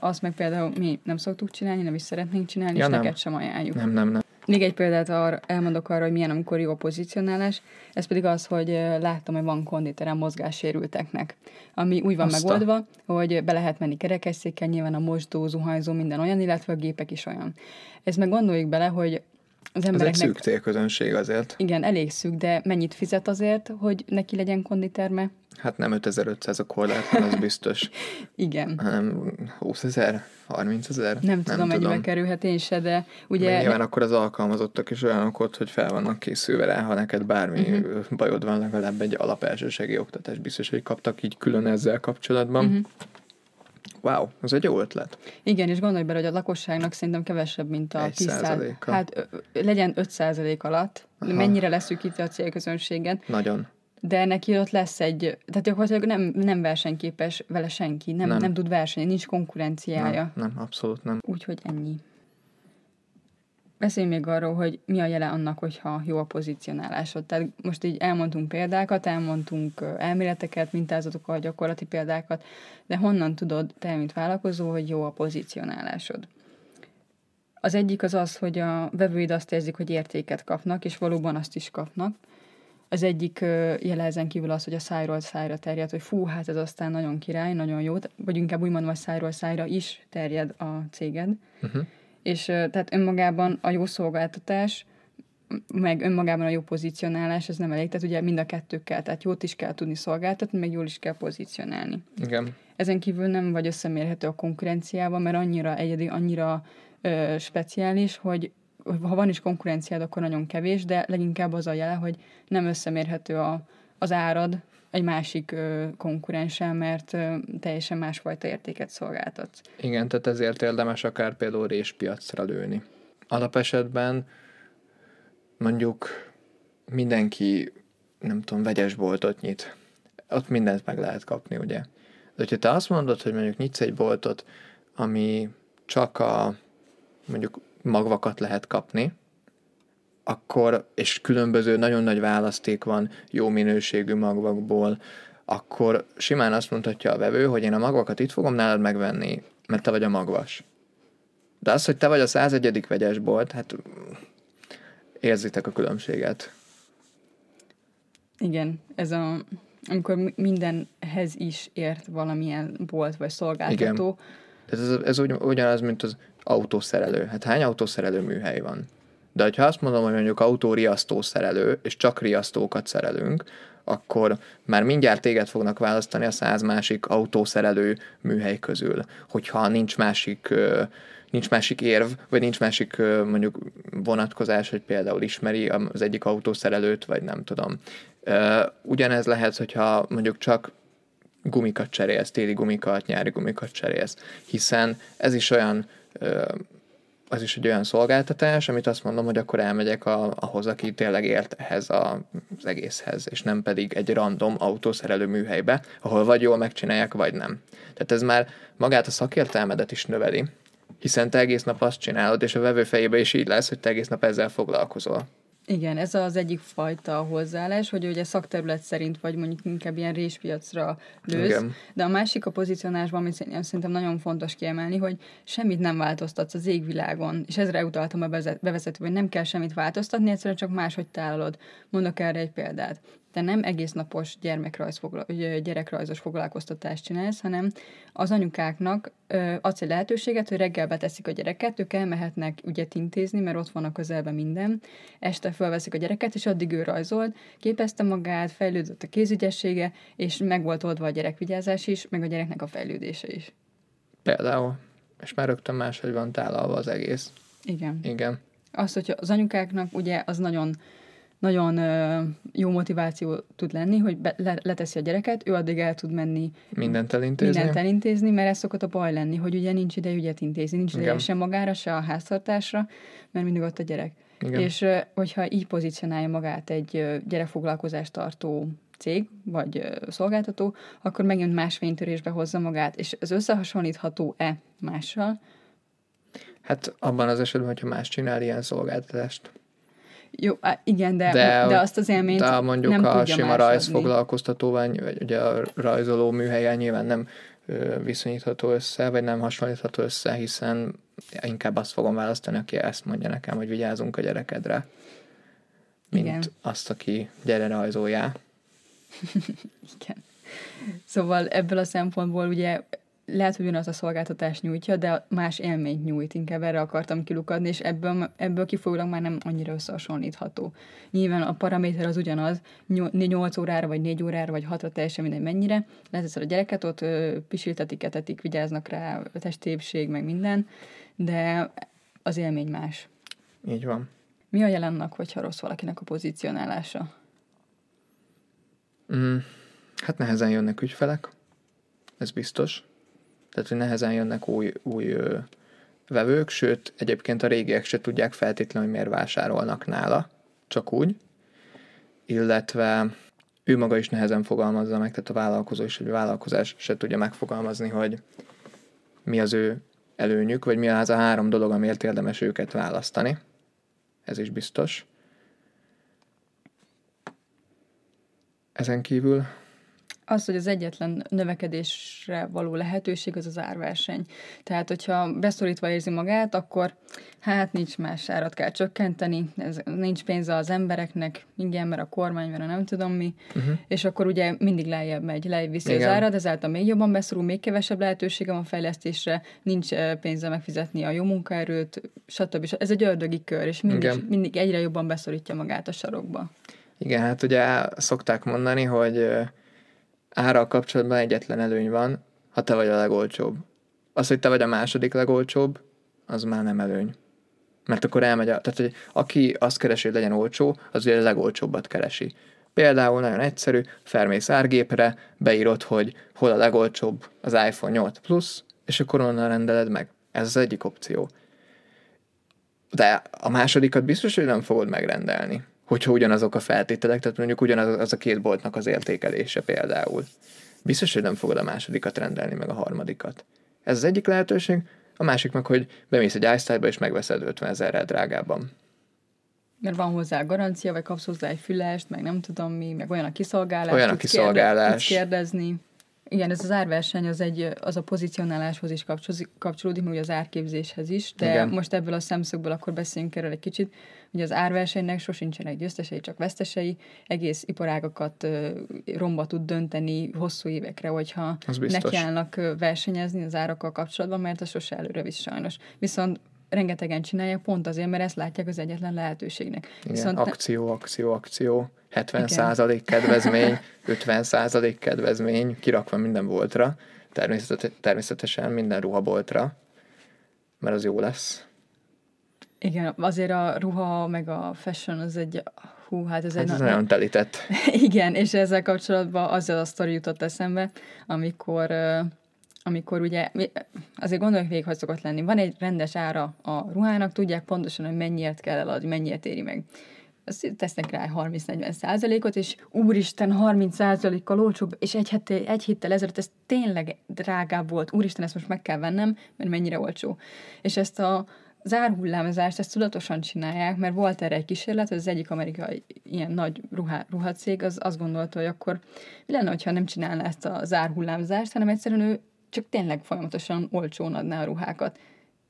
azt meg például mi nem szoktuk csinálni, nem is szeretnénk csinálni, ja, és nem. neked sem ajánljuk. Nem, nem, nem. Még egy példát arra, elmondok arra, hogy milyen amikor jó pozícionálás, ez pedig az, hogy láttam, hogy van konditerem mozgássérülteknek, ami úgy van Azta. megoldva, hogy be lehet menni kerekesszékkel, nyilván a mosdó, zuhanyzó, minden olyan, illetve a gépek is olyan. Ez meg gondoljuk bele, hogy az Ez egy embereknek... szűk célközönség azért. Igen, elég szűk, de mennyit fizet azért, hogy neki legyen konditerme? Hát nem 5500 a korlátlan, az biztos, (laughs) Igen. hanem 20 ezer, 30 ezer. Nem tudom, mennyibe kerülhet én se, de ugye... Ugye, nyilván akkor az alkalmazottak is olyanok ott, hogy fel vannak készülve rá, ha neked bármi uh-huh. bajod van, legalább egy alapelsőségi oktatás biztos, hogy kaptak így külön ezzel kapcsolatban. Uh-huh. Wow, ez egy jó ötlet. Igen, és gondolj bele, hogy a lakosságnak szerintem kevesebb, mint a Egy 10 százaléka. Hát legyen 5 százalék alatt. Aha. Mennyire leszűkíti a célközönséget, Nagyon. de neki ott lesz egy, tehát gyakorlatilag nem, nem versenyképes vele senki, Nem. nem. nem tud versenyezni, nincs konkurenciája. Nem, nem, abszolút nem. Úgyhogy ennyi. Beszélj még arról, hogy mi a jele annak, hogyha jó a pozicionálásod. Tehát most így elmondtunk példákat, elmondtunk elméleteket, mintázatokat, gyakorlati példákat, de honnan tudod te, mint vállalkozó, hogy jó a pozicionálásod? Az egyik az az, hogy a vevőid azt érzik, hogy értéket kapnak, és valóban azt is kapnak. Az egyik jele ezen kívül az, hogy a szájról szájra terjed, hogy fú, hát ez aztán nagyon király, nagyon jó, vagy inkább úgy mondom, hogy szájról szájra is terjed a céged. Uh-huh. És tehát önmagában a jó szolgáltatás, meg önmagában a jó pozicionálás, ez nem elég. Tehát ugye mind a kettő kell, tehát jót is kell tudni szolgáltatni, meg jól is kell pozícionálni. Igen. Ezen kívül nem vagy összemérhető a konkurenciával, mert annyira egyedi, annyira ö, speciális, hogy hogy ha van is konkurenciád, akkor nagyon kevés, de leginkább az a jele, hogy nem összemérhető a, az árad egy másik ö, konkurenssel, mert ö, teljesen másfajta értéket szolgáltatsz. Igen, tehát ezért érdemes akár például réspiacra lőni. Alapesetben mondjuk mindenki, nem tudom, vegyes boltot nyit. Ott mindent meg lehet kapni, ugye? De hogyha te azt mondod, hogy mondjuk nyitsz egy boltot, ami csak a mondjuk magvakat lehet kapni, akkor, és különböző nagyon nagy választék van jó minőségű magvakból, akkor simán azt mondhatja a vevő, hogy én a magvakat itt fogom nálad megvenni, mert te vagy a magvas. De az, hogy te vagy a 101. vegyesbolt, hát érzitek a különbséget. Igen, ez a, amikor mi- mindenhez is ért valamilyen bolt vagy szolgáltató. Ez, ez, ez ugy, ugyanaz, mint az autószerelő. Hát hány autószerelő műhely van? De ha azt mondom, hogy mondjuk autóriasztó szerelő, és csak riasztókat szerelünk, akkor már mindjárt téged fognak választani a száz másik autószerelő műhely közül. Hogyha nincs másik, nincs másik érv, vagy nincs másik mondjuk vonatkozás, hogy például ismeri az egyik autószerelőt, vagy nem tudom. Ugyanez lehet, hogyha mondjuk csak gumikat cserélsz, téli gumikat, nyári gumikat cserélsz, hiszen ez is olyan az is egy olyan szolgáltatás, amit azt mondom, hogy akkor elmegyek a, ahhoz, aki tényleg ért ehhez a, az egészhez, és nem pedig egy random autószerelő műhelybe, ahol vagy jól megcsinálják, vagy nem. Tehát ez már magát a szakértelmedet is növeli, hiszen te egész nap azt csinálod, és a vevő fejébe is így lesz, hogy te egész nap ezzel foglalkozol. Igen, ez az egyik fajta hozzáállás, hogy ugye szakterület szerint vagy mondjuk inkább ilyen réspiacra lősz, Igen. de a másik a pozicionálásban, amit szerint- szerintem nagyon fontos kiemelni, hogy semmit nem változtatsz az égvilágon, és ezre utaltam a bevezetőben, hogy nem kell semmit változtatni, egyszerűen csak máshogy tálalod. Mondok erre egy példát. Te nem egész napos gyermekrajz fogla- gyerekrajzos foglalkoztatást csinálsz, hanem az anyukáknak ö, adsz egy lehetőséget, hogy reggel beteszik a gyereket, ők elmehetnek ügyet intézni, mert ott van a közelben minden, este felveszik a gyereket, és addig ő rajzolt, képezte magát, fejlődött a kézügyessége, és meg volt oldva a gyerekvigyázás is, meg a gyereknek a fejlődése is. Például. És már rögtön máshogy van tálalva az egész. Igen. Igen. Azt, hogyha az anyukáknak ugye az nagyon nagyon jó motiváció tud lenni, hogy be, le, leteszi a gyereket, ő addig el tud menni Mindent elintézni. mindent elintézni, mert ez szokott a baj lenni, hogy ugye nincs ide ügyet intézni, nincs ideje se magára, se a háztartásra, mert mindig ott a gyerek. Igen. És hogyha így pozícionálja magát egy gyerekfoglalkozást tartó cég, vagy szolgáltató, akkor megint más fénytörésbe hozza magát, és ez összehasonlítható-e mással? Hát abban az esetben, hogyha más csinál ilyen szolgáltatást. Jó, igen, de, De- de, azt az élményt De mondjuk nem a tudja sima rajz foglalkoztatóval, vagy ugye a rajzoló műhelyen nyilván nem viszonyítható össze, vagy nem hasonlítható össze, hiszen inkább azt fogom választani, aki ezt mondja nekem, hogy vigyázunk a gyerekedre, mint Igen. azt, aki gyere rajzoljá. (laughs) Igen. Szóval ebből a szempontból ugye lehet, hogy ugyanaz a szolgáltatás nyújtja, de más élményt nyújt, inkább erre akartam kilukadni, és ebből, ebből kifolyólag már nem annyira összehasonlítható. Nyilván a paraméter az ugyanaz, 8 órára, vagy 4 órára, vagy 6 teljesen mindegy mennyire, lehet a gyereket ott pisiltetik, etetik, vigyáznak rá, testépség, meg minden, de az élmény más. Így van. Mi a jelennek, hogyha rossz valakinek a pozícionálása? Mm, hát nehezen jönnek ügyfelek, ez biztos. Tehát, hogy nehezen jönnek új, új ö, vevők, sőt, egyébként a régiek se tudják feltétlenül, hogy miért vásárolnak nála, csak úgy. Illetve ő maga is nehezen fogalmazza meg, tehát a vállalkozó is, hogy a vállalkozás se tudja megfogalmazni, hogy mi az ő előnyük, vagy mi az a három dolog, amiért érdemes őket választani. Ez is biztos. Ezen kívül az, hogy az egyetlen növekedésre való lehetőség az az árverseny. Tehát, hogyha beszorítva érzi magát, akkor hát nincs más árat kell csökkenteni, ez, nincs pénze az embereknek, igen, mert a kormány, mert a nem tudom mi, uh-huh. és akkor ugye mindig lejjebb megy, lejjebb viszi igen. az árat, ezáltal még jobban beszorul, még kevesebb lehetősége van fejlesztésre, nincs pénze megfizetni a jó munkaerőt, stb. Ez egy ördögi kör, és mindig, mindig egyre jobban beszorítja magát a sarokba. Igen, hát ugye szokták mondani, hogy árral kapcsolatban egyetlen előny van, ha te vagy a legolcsóbb. Az, hogy te vagy a második legolcsóbb, az már nem előny. Mert akkor elmegy, a, tehát hogy aki azt keresi, hogy legyen olcsó, az ugye a legolcsóbbat keresi. Például nagyon egyszerű, felmész árgépre, beírod, hogy hol a legolcsóbb az iPhone 8 Plus, és akkor onnan rendeled meg. Ez az egyik opció. De a másodikat biztos, hogy nem fogod megrendelni hogyha ugyanazok a feltételek, tehát mondjuk ugyanaz az a két boltnak az értékelése például. Biztos, hogy nem fogod a másodikat rendelni, meg a harmadikat. Ez az egyik lehetőség, a másik meg, hogy bemész egy iStyle-ba és megveszed 50 ezerrel drágábban. Mert van hozzá garancia, vagy kapsz hozzá egy fülest, meg nem tudom mi, meg olyan a kiszolgálás. Olyan a kiszolgálás. Kérde, kérdezni. Igen, ez az árverseny az, egy, az a pozicionáláshoz is kapcsolódik, meg az árképzéshez is, de Igen. most ebből a szemszögből akkor beszéljünk erről egy kicsit, hogy az árversenynek sosincsenek győztesei, csak vesztesei, egész iparágakat romba tud dönteni hosszú évekre, hogyha nekiállnak versenyezni az árakkal kapcsolatban, mert az sose előre visz sajnos. Viszont rengetegen csinálják pont azért, mert ezt látják az egyetlen lehetőségnek. Igen, Viszont akció, akció, akció, 70 százalék kedvezmény, (laughs) 50 százalék kedvezmény, kirakva minden voltra, természetesen minden ruhaboltra, mert az jó lesz. Igen, azért a ruha meg a fashion az egy, hú, hát ez hát egy... Ez na- nagyon telített. (laughs) Igen, és ezzel kapcsolatban azzal a sztori jutott eszembe, amikor amikor ugye, azért gondolok végig, hogy szokott lenni, van egy rendes ára a ruhának, tudják pontosan, hogy mennyiért kell eladni, mennyiért éri meg. Azt tesznek rá 30-40 százalékot, és úristen, 30 százalékkal olcsóbb, és egy, hete, egy héttel ezelőtt ez tényleg drágább volt. Úristen, ezt most meg kell vennem, mert mennyire olcsó. És ezt a zárhullámozást, ezt tudatosan csinálják, mert volt erre egy kísérlet, az egyik amerikai ilyen nagy ruhá, ruhacég, az azt gondolta, hogy akkor mi lenne, ha nem csinálná ezt a zárhullámozást, hanem egyszerűen ő csak tényleg folyamatosan olcsón adná a ruhákat,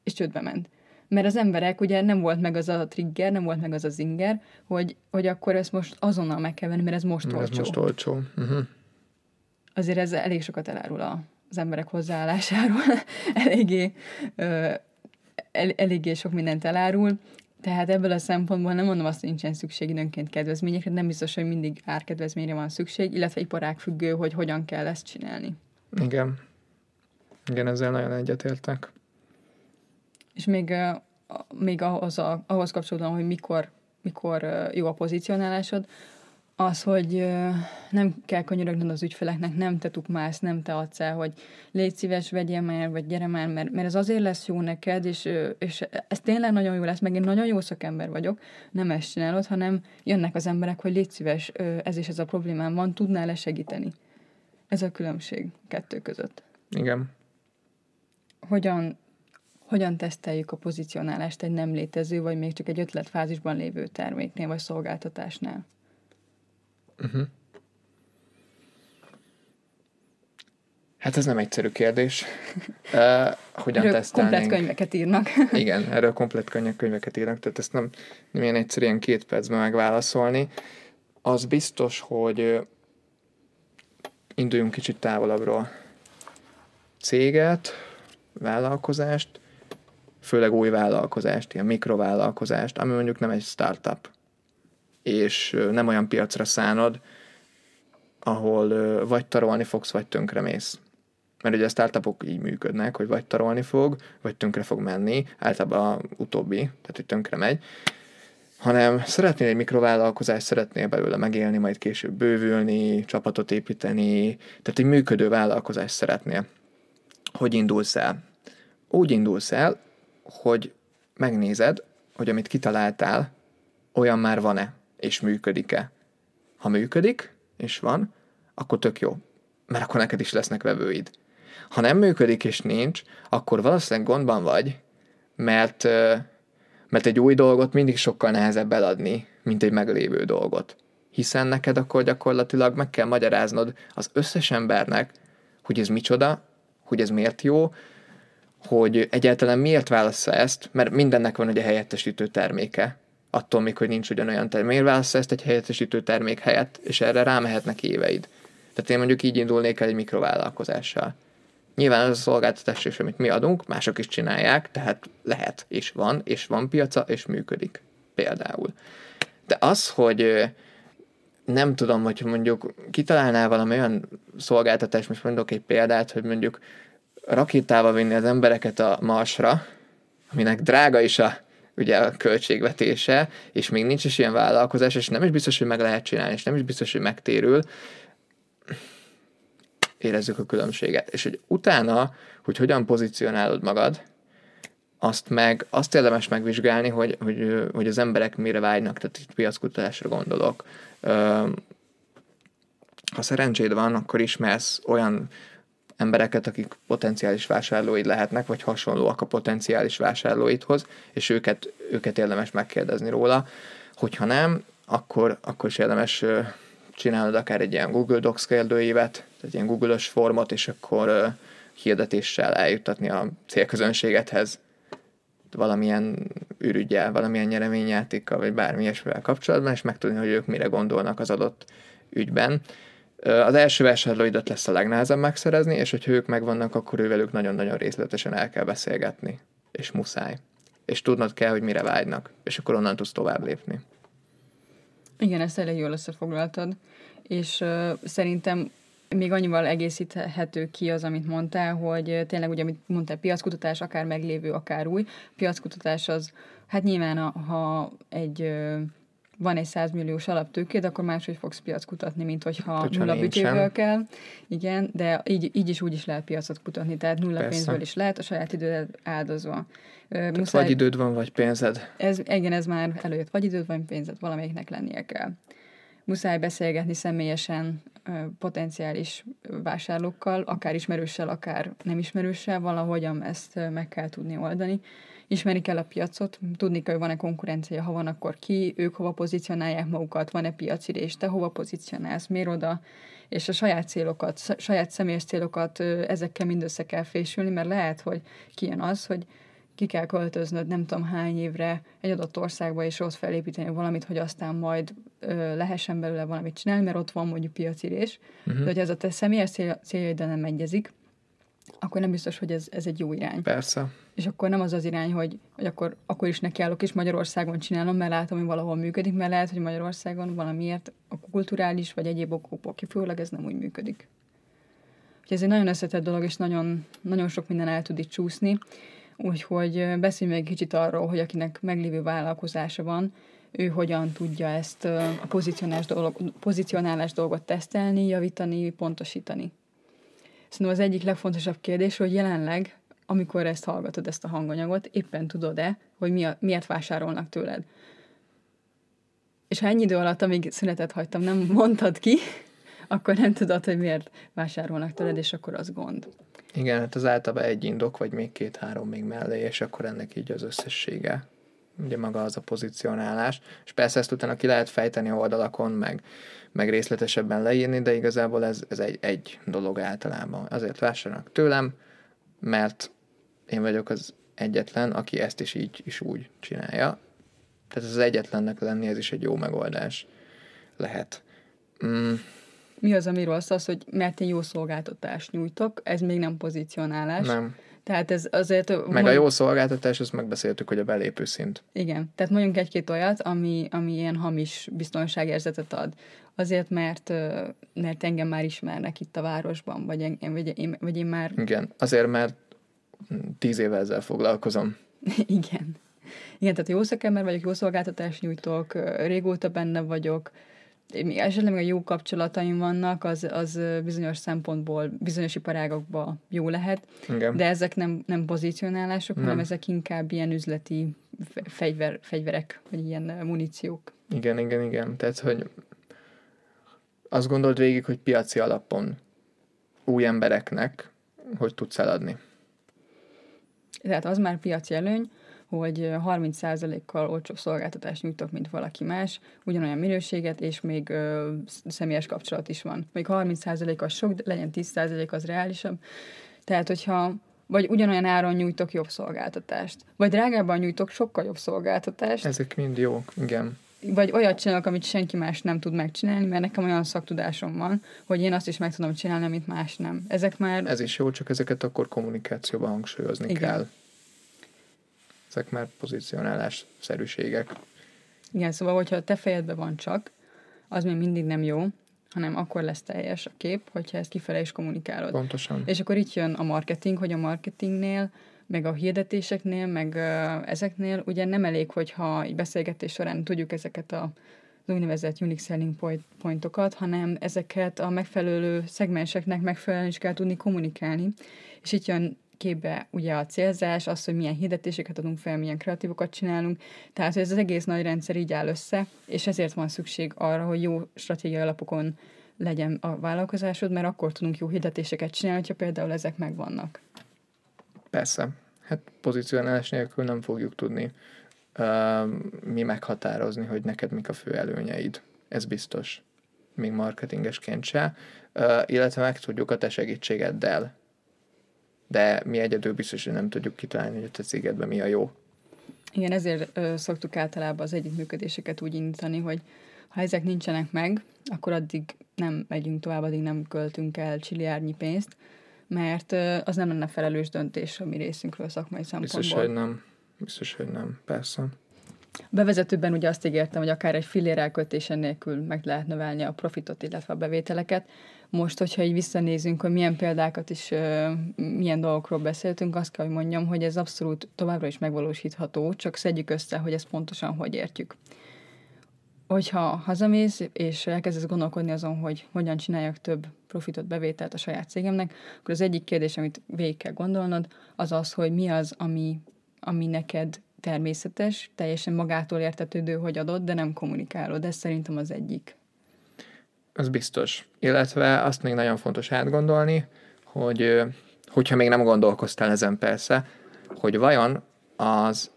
és csődbe ment. Mert az emberek ugye nem volt meg az a trigger, nem volt meg az a zinger, hogy, hogy akkor ezt most azonnal meg kell venni, mert ez most ez olcsó. most olcsó. Uh-huh. Azért ez elég sokat elárul a, az emberek hozzáállásáról. (laughs) eléggé, ö, el, eléggé sok mindent elárul. Tehát ebből a szempontból nem mondom azt, hogy nincsen szükség időnként kedvezményekre, nem biztos, hogy mindig árkedvezményre van szükség, illetve iparág függő, hogy hogyan kell ezt csinálni. Igen. Igen, ezzel nagyon egyetértek. És még, még ahhoz, a, ahhoz kapcsolódóan, hogy mikor, mikor jó a pozícionálásod, az, hogy nem kell könyörögnöd az ügyfeleknek, nem te tukmász, nem te adsz el, hogy légy szíves, vegyél már, vagy gyere már, mert, mert ez azért lesz jó neked, és, és ez tényleg nagyon jó lesz, meg én nagyon jó szakember vagyok, nem ezt csinálod, hanem jönnek az emberek, hogy légy szíves, ez és ez a problémám van, tudnál-e segíteni? Ez a különbség kettő között. Igen hogyan, hogyan teszteljük a pozicionálást egy nem létező, vagy még csak egy ötletfázisban lévő terméknél, vagy szolgáltatásnál? Uh-huh. Hát ez nem egyszerű kérdés. (laughs) Uh, hogyan erről tesztelnénk? komplet könyveket írnak. (laughs) Igen, erről komplet könyvek, könyveket írnak, tehát ezt nem, nem ilyen egyszerűen két percben megválaszolni. Az biztos, hogy induljunk kicsit távolabbról céget, vállalkozást, főleg új vállalkozást, ilyen mikrovállalkozást, ami mondjuk nem egy startup, és nem olyan piacra szánod, ahol vagy tarolni fogsz, vagy tönkremész. Mert ugye a startupok így működnek, hogy vagy tarolni fog, vagy tönkre fog menni, általában a utóbbi, tehát hogy tönkre megy, hanem szeretnél egy mikrovállalkozást, szeretnél belőle megélni, majd később bővülni, csapatot építeni, tehát egy működő vállalkozást szeretnél. Hogy indulsz el? Úgy indulsz el, hogy megnézed, hogy amit kitaláltál, olyan már van-e, és működik-e. Ha működik, és van, akkor tök jó, mert akkor neked is lesznek vevőid. Ha nem működik és nincs, akkor valószínűleg gondban vagy, mert, mert egy új dolgot mindig sokkal nehezebb eladni, mint egy meglévő dolgot. Hiszen neked akkor gyakorlatilag meg kell magyaráznod az összes embernek, hogy ez micsoda, hogy ez miért jó, hogy egyáltalán miért válassza ezt, mert mindennek van ugye helyettesítő terméke, attól még, hogy nincs ugyanolyan termék. Miért válassza ezt egy helyettesítő termék helyett, és erre rámehetnek éveid. Tehát én mondjuk így indulnék el egy mikrovállalkozással. Nyilván az a szolgáltatás is, amit mi adunk, mások is csinálják, tehát lehet, és van, és van piaca, és működik. Például. De az, hogy nem tudom, hogy mondjuk kitalálnál valami olyan szolgáltatást, most mondok egy példát, hogy mondjuk rakétával vinni az embereket a Marsra, aminek drága is a, ugye a költségvetése, és még nincs is ilyen vállalkozás, és nem is biztos, hogy meg lehet csinálni, és nem is biztos, hogy megtérül, érezzük a különbséget. És hogy utána, hogy hogyan pozícionálod magad, azt meg, azt érdemes megvizsgálni, hogy, hogy, hogy az emberek mire vágynak, tehát itt piackutatásra gondolok. Ha szerencséd van, akkor ismersz olyan embereket, akik potenciális vásárlóid lehetnek, vagy hasonlóak a potenciális vásárlóidhoz, és őket, őket érdemes megkérdezni róla. Hogyha nem, akkor, akkor is érdemes csinálnod akár egy ilyen Google Docs kérdőívet, tehát ilyen Google-ös formot, és akkor hirdetéssel eljuttatni a célközönségedhez valamilyen ürügyel, valamilyen nyereményjátékkal, vagy bármi ilyesmivel kapcsolatban, és megtudni, hogy ők mire gondolnak az adott ügyben. Az első vásárlóidat lesz a legnehezebb megszerezni, és hogyha ők megvannak, akkor ővelük nagyon-nagyon részletesen el kell beszélgetni. És muszáj. És tudnod kell, hogy mire vágynak. És akkor onnan tudsz tovább lépni. Igen, ezt elég jól összefoglaltad. És uh, szerintem még annyival egészíthető ki az, amit mondtál, hogy tényleg ugye, amit mondtál, piackutatás, akár meglévő, akár új. Piackutatás az, hát nyilván, ha egy van egy 100 milliós alaptőkéd, akkor máshogy fogsz piac kutatni, mint hogyha hát, nulla büdzséből kell. Igen, de így, így is úgy is lehet piacot kutatni, tehát nulla Persze. pénzből is lehet, a saját időd áldozva. Tehát Muszáj, vagy időd van, vagy pénzed. Ez, igen, ez már előjött, vagy időd, vagy pénzed, valamelyiknek lennie kell. Muszáj beszélgetni személyesen potenciális vásárlókkal, akár ismerőssel, akár nem ismerőssel, valahogyan ezt meg kell tudni oldani ismeri kell a piacot, tudni kell, hogy van-e konkurencia, ha van, akkor ki, ők hova pozícionálják magukat, van-e piacirés, te hova pozícionálsz, miért oda, és a saját célokat, saját személyes célokat ezekkel mind össze kell fésülni, mert lehet, hogy kijön az, hogy ki kell költöznöd nem tudom hány évre egy adott országba, és ott felépíteni valamit, hogy aztán majd ö, lehessen belőle valamit csinálni, mert ott van mondjuk piacirés. Uh-huh. De hogy ez a te személyes cél, céljaid nem egyezik, akkor nem biztos, hogy ez, ez egy jó irány. Persze. És akkor nem az az irány, hogy, hogy akkor, akkor is nekiállok, és Magyarországon csinálom, mert látom, hogy valahol működik, mert lehet, hogy Magyarországon valamiért a kulturális vagy egyéb okokból kifolyólag ez nem úgy működik. Úgyhogy ez egy nagyon összetett dolog, és nagyon, nagyon sok minden el tud itt csúszni. Úgyhogy beszélj még kicsit arról, hogy akinek meglévő vállalkozása van, ő hogyan tudja ezt a pozicionálás, dolog, pozicionálás dolgot tesztelni, javítani, pontosítani. Szerintem az egyik legfontosabb kérdés, hogy jelenleg, amikor ezt hallgatod, ezt a hanganyagot, éppen tudod-e, hogy mi a, miért vásárolnak tőled. És ha ennyi idő alatt, amíg szünetet hagytam, nem mondtad ki, akkor nem tudod, hogy miért vásárolnak tőled, és akkor az gond. Igen, hát az általában egy indok, vagy még két-három még mellé, és akkor ennek így az összessége. Ugye maga az a pozicionálás. És persze ezt utána ki lehet fejteni oldalakon, meg meg részletesebben leírni, de igazából ez, ez egy, egy dolog általában. Azért vásárolnak tőlem, mert én vagyok az egyetlen, aki ezt is így is úgy csinálja. Tehát az egyetlennek lenni, ez is egy jó megoldás lehet. Mm. mi az, ami rossz, az, hogy mert én jó szolgáltatást nyújtok, ez még nem pozicionálás. Nem. Tehát ez azért... Meg mond- a jó szolgáltatás, azt megbeszéltük, hogy a belépő szint. Igen, tehát mondjunk egy-két olyat, ami, ami ilyen hamis biztonságérzetet ad. Azért, mert, mert engem már ismernek itt a városban, vagy én, vagy én, vagy én már... Igen. Azért, mert tíz éve ezzel foglalkozom. (laughs) Igen. Igen, tehát jó szakember vagyok, jó szolgáltatást nyújtok, régóta benne vagyok, még esetleg a jó kapcsolataim vannak, az, az bizonyos szempontból, bizonyos iparágokban jó lehet, Igen. de ezek nem, nem pozícionálások, Nem. hanem ezek inkább ilyen üzleti fe- fegyver, fegyverek, vagy ilyen muníciók. Igen, igen, igen. Tehát, hogy azt gondold végig, hogy piaci alapon új embereknek hogy tudsz eladni. Tehát az már piaci előny, hogy ö, 30%-kal olcsóbb szolgáltatást nyújtok, mint valaki más, ugyanolyan minőséget, és még ö, sz- személyes kapcsolat is van. Még 30% az sok, de legyen 10% az reálisabb. Tehát, hogyha vagy ugyanolyan áron nyújtok jobb szolgáltatást, vagy drágábban nyújtok sokkal jobb szolgáltatást, Ezek mind jók, igen. vagy olyat csinálok, amit senki más nem tud megcsinálni, mert nekem olyan szaktudásom van, hogy én azt is meg tudom csinálni, amit más nem. Ezek már Ez is jó, csak ezeket akkor kommunikációban hangsúlyozni Igen. kell. Ezek már pozicionálás szerűségek. Igen, szóval, hogyha a te fejedben van csak, az még mindig nem jó, hanem akkor lesz teljes a kép, hogyha ezt kifele is kommunikálod. Pontosan. És akkor itt jön a marketing, hogy a marketingnél, meg a hirdetéseknél, meg uh, ezeknél ugye nem elég, hogyha egy beszélgetés során tudjuk ezeket a az úgynevezett unique selling point, pointokat, hanem ezeket a megfelelő szegmenseknek megfelelően is kell tudni kommunikálni. És itt jön képbe ugye a célzás, az, hogy milyen hirdetéseket adunk fel, milyen kreatívokat csinálunk. Tehát, hogy ez az egész nagy rendszer így áll össze, és ezért van szükség arra, hogy jó stratégiai alapokon legyen a vállalkozásod, mert akkor tudunk jó hirdetéseket csinálni, hogyha például ezek megvannak. Persze. Hát pozícionálás nélkül nem fogjuk tudni uh, mi meghatározni, hogy neked mik a fő előnyeid. Ez biztos. Még marketingesként se. Uh, illetve meg tudjuk a te segítségeddel. De mi egyedül biztos, hogy nem tudjuk kitalálni, hogy a cégedben mi a jó. Igen, ezért ö, szoktuk általában az együttműködéseket úgy indítani, hogy ha ezek nincsenek meg, akkor addig nem megyünk tovább, addig nem költünk el csiliárnyi pénzt, mert ö, az nem lenne felelős döntés a mi részünkről szakmai szempontból. Biztos, hogy nem. Biztos, hogy nem. Persze. Bevezetőben ugye azt ígértem, hogy akár egy fillér elköltésen nélkül meg lehet növelni a profitot, illetve a bevételeket. Most, hogyha így visszanézünk, hogy milyen példákat is, milyen dolgokról beszéltünk, azt kell, hogy mondjam, hogy ez abszolút továbbra is megvalósítható, csak szedjük össze, hogy ezt pontosan hogy értjük. Hogyha hazamész, és elkezdesz gondolkodni azon, hogy hogyan csináljak több profitot, bevételt a saját cégemnek, akkor az egyik kérdés, amit végig kell gondolnod, az az, hogy mi az, ami, ami neked természetes, teljesen magától értetődő, hogy adod, de nem kommunikálod. Ez szerintem az egyik. Az biztos. Illetve azt még nagyon fontos átgondolni, hogy hogyha még nem gondolkoztál ezen persze, hogy vajon az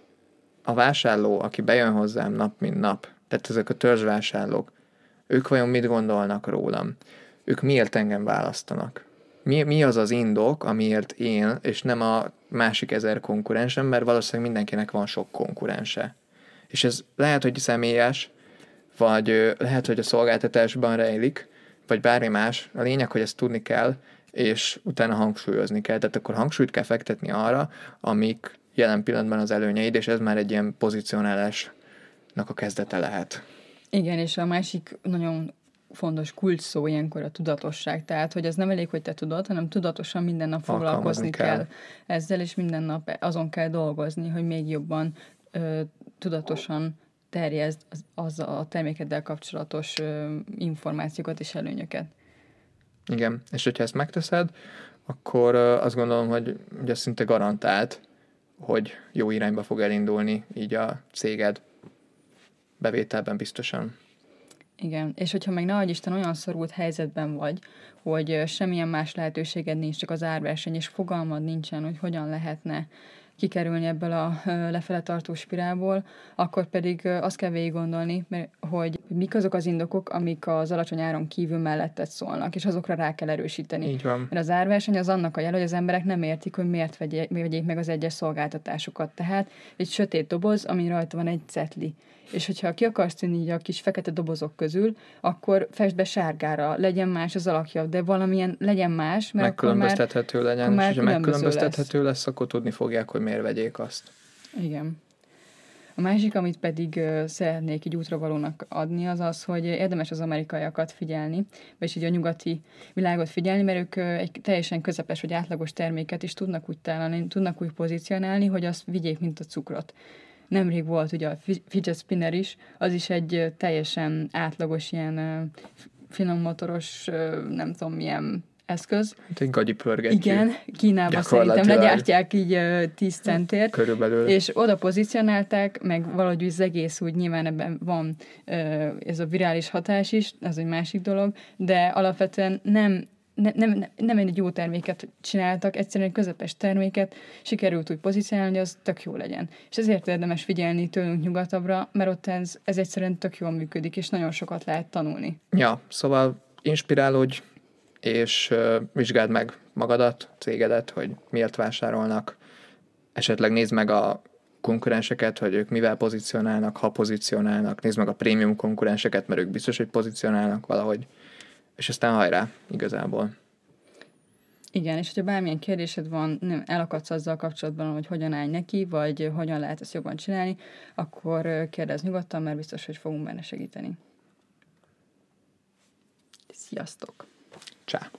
a vásárló, aki bejön hozzám nap mint nap, tehát ezek a törzsvásárlók, ők vajon mit gondolnak rólam? Ők miért engem választanak? Mi, mi az az indok, amiért én, és nem a másik ezer konkurensem, mert valószínűleg mindenkinek van sok konkurense. És ez lehet, hogy személyes, vagy lehet, hogy a szolgáltatásban rejlik, vagy bármi más. A lényeg, hogy ezt tudni kell, és utána hangsúlyozni kell. Tehát akkor hangsúlyt kell fektetni arra, amik jelen pillanatban az előnyeid, és ez már egy ilyen pozicionálásnak a kezdete lehet. Igen, és a másik nagyon fontos kulcs szó ilyenkor a tudatosság. Tehát, hogy az nem elég, hogy te tudod, hanem tudatosan minden nap foglalkozni kell. kell. ezzel, és minden nap azon kell dolgozni, hogy még jobban ö, tudatosan terjezd az, az a termékeddel kapcsolatos ö, információkat és előnyöket. Igen, és hogyha ezt megteszed, akkor ö, azt gondolom, hogy ugye szinte garantált, hogy jó irányba fog elindulni így a céged bevételben biztosan. Igen, és hogyha meg ne Isten olyan szorult helyzetben vagy, hogy semmilyen más lehetőséged nincs, csak az árverseny, és fogalmad nincsen, hogy hogyan lehetne kikerülni ebből a lefele tartó spirálból, akkor pedig azt kell végig gondolni, mert, hogy hogy mik azok az indokok, amik az alacsony áron kívül mellettet szólnak, és azokra rá kell erősíteni. Így van. Mert az árverseny az annak a jel, hogy az emberek nem értik, hogy miért vegyék, vegyék meg az egyes szolgáltatásokat. Tehát egy sötét doboz, ami rajta van egy cetli. És hogyha ki akarsz tűnni így a kis fekete dobozok közül, akkor fest be sárgára, legyen más az alakja, de valamilyen legyen más, mert megkülönböztethető akkor már, legyen, akkor már és ha megkülönböztethető lesz. lesz, akkor tudni fogják, hogy miért vegyék azt. Igen. A másik, amit pedig szeretnék így útravalónak adni, az az, hogy érdemes az amerikaiakat figyelni, vagyis így a nyugati világot figyelni, mert ők egy teljesen közepes vagy átlagos terméket is tudnak úgy találni, tudnak úgy pozícionálni, hogy azt vigyék, mint a cukrot. Nemrég volt ugye a fidget spinner is, az is egy teljesen átlagos ilyen finom motoros, nem tudom milyen eszköz. Hát egy gagyi pörgetjű. Igen, Kínában szerintem legyártják így uh, 10 centért. Körülbelül. És oda pozícionálták, meg valahogy az egész úgy nyilván ebben van ez a virális hatás is, az egy másik dolog, de alapvetően nem ne, nem, nem egy jó terméket csináltak, egyszerűen egy közepes terméket sikerült úgy pozícionálni, hogy az tök jó legyen. És ezért érdemes figyelni tőlünk nyugatabbra, mert ott ez, ez egyszerűen tök jól működik, és nagyon sokat lehet tanulni. Ja, szóval inspirálódj, és uh, vizsgáld meg magadat, cégedet, hogy miért vásárolnak. Esetleg nézd meg a konkurenseket, hogy ők mivel pozícionálnak, ha pozícionálnak. Nézd meg a prémium konkurenseket, mert ők biztos, hogy pozícionálnak valahogy. És aztán hajrá, igazából. Igen, és hogyha bármilyen kérdésed van, nem elakadsz azzal kapcsolatban, hogy hogyan állj neki, vagy hogyan lehet ezt jobban csinálni, akkor kérdezz nyugodtan, mert biztos, hogy fogunk benne segíteni. Sziasztok! Csá!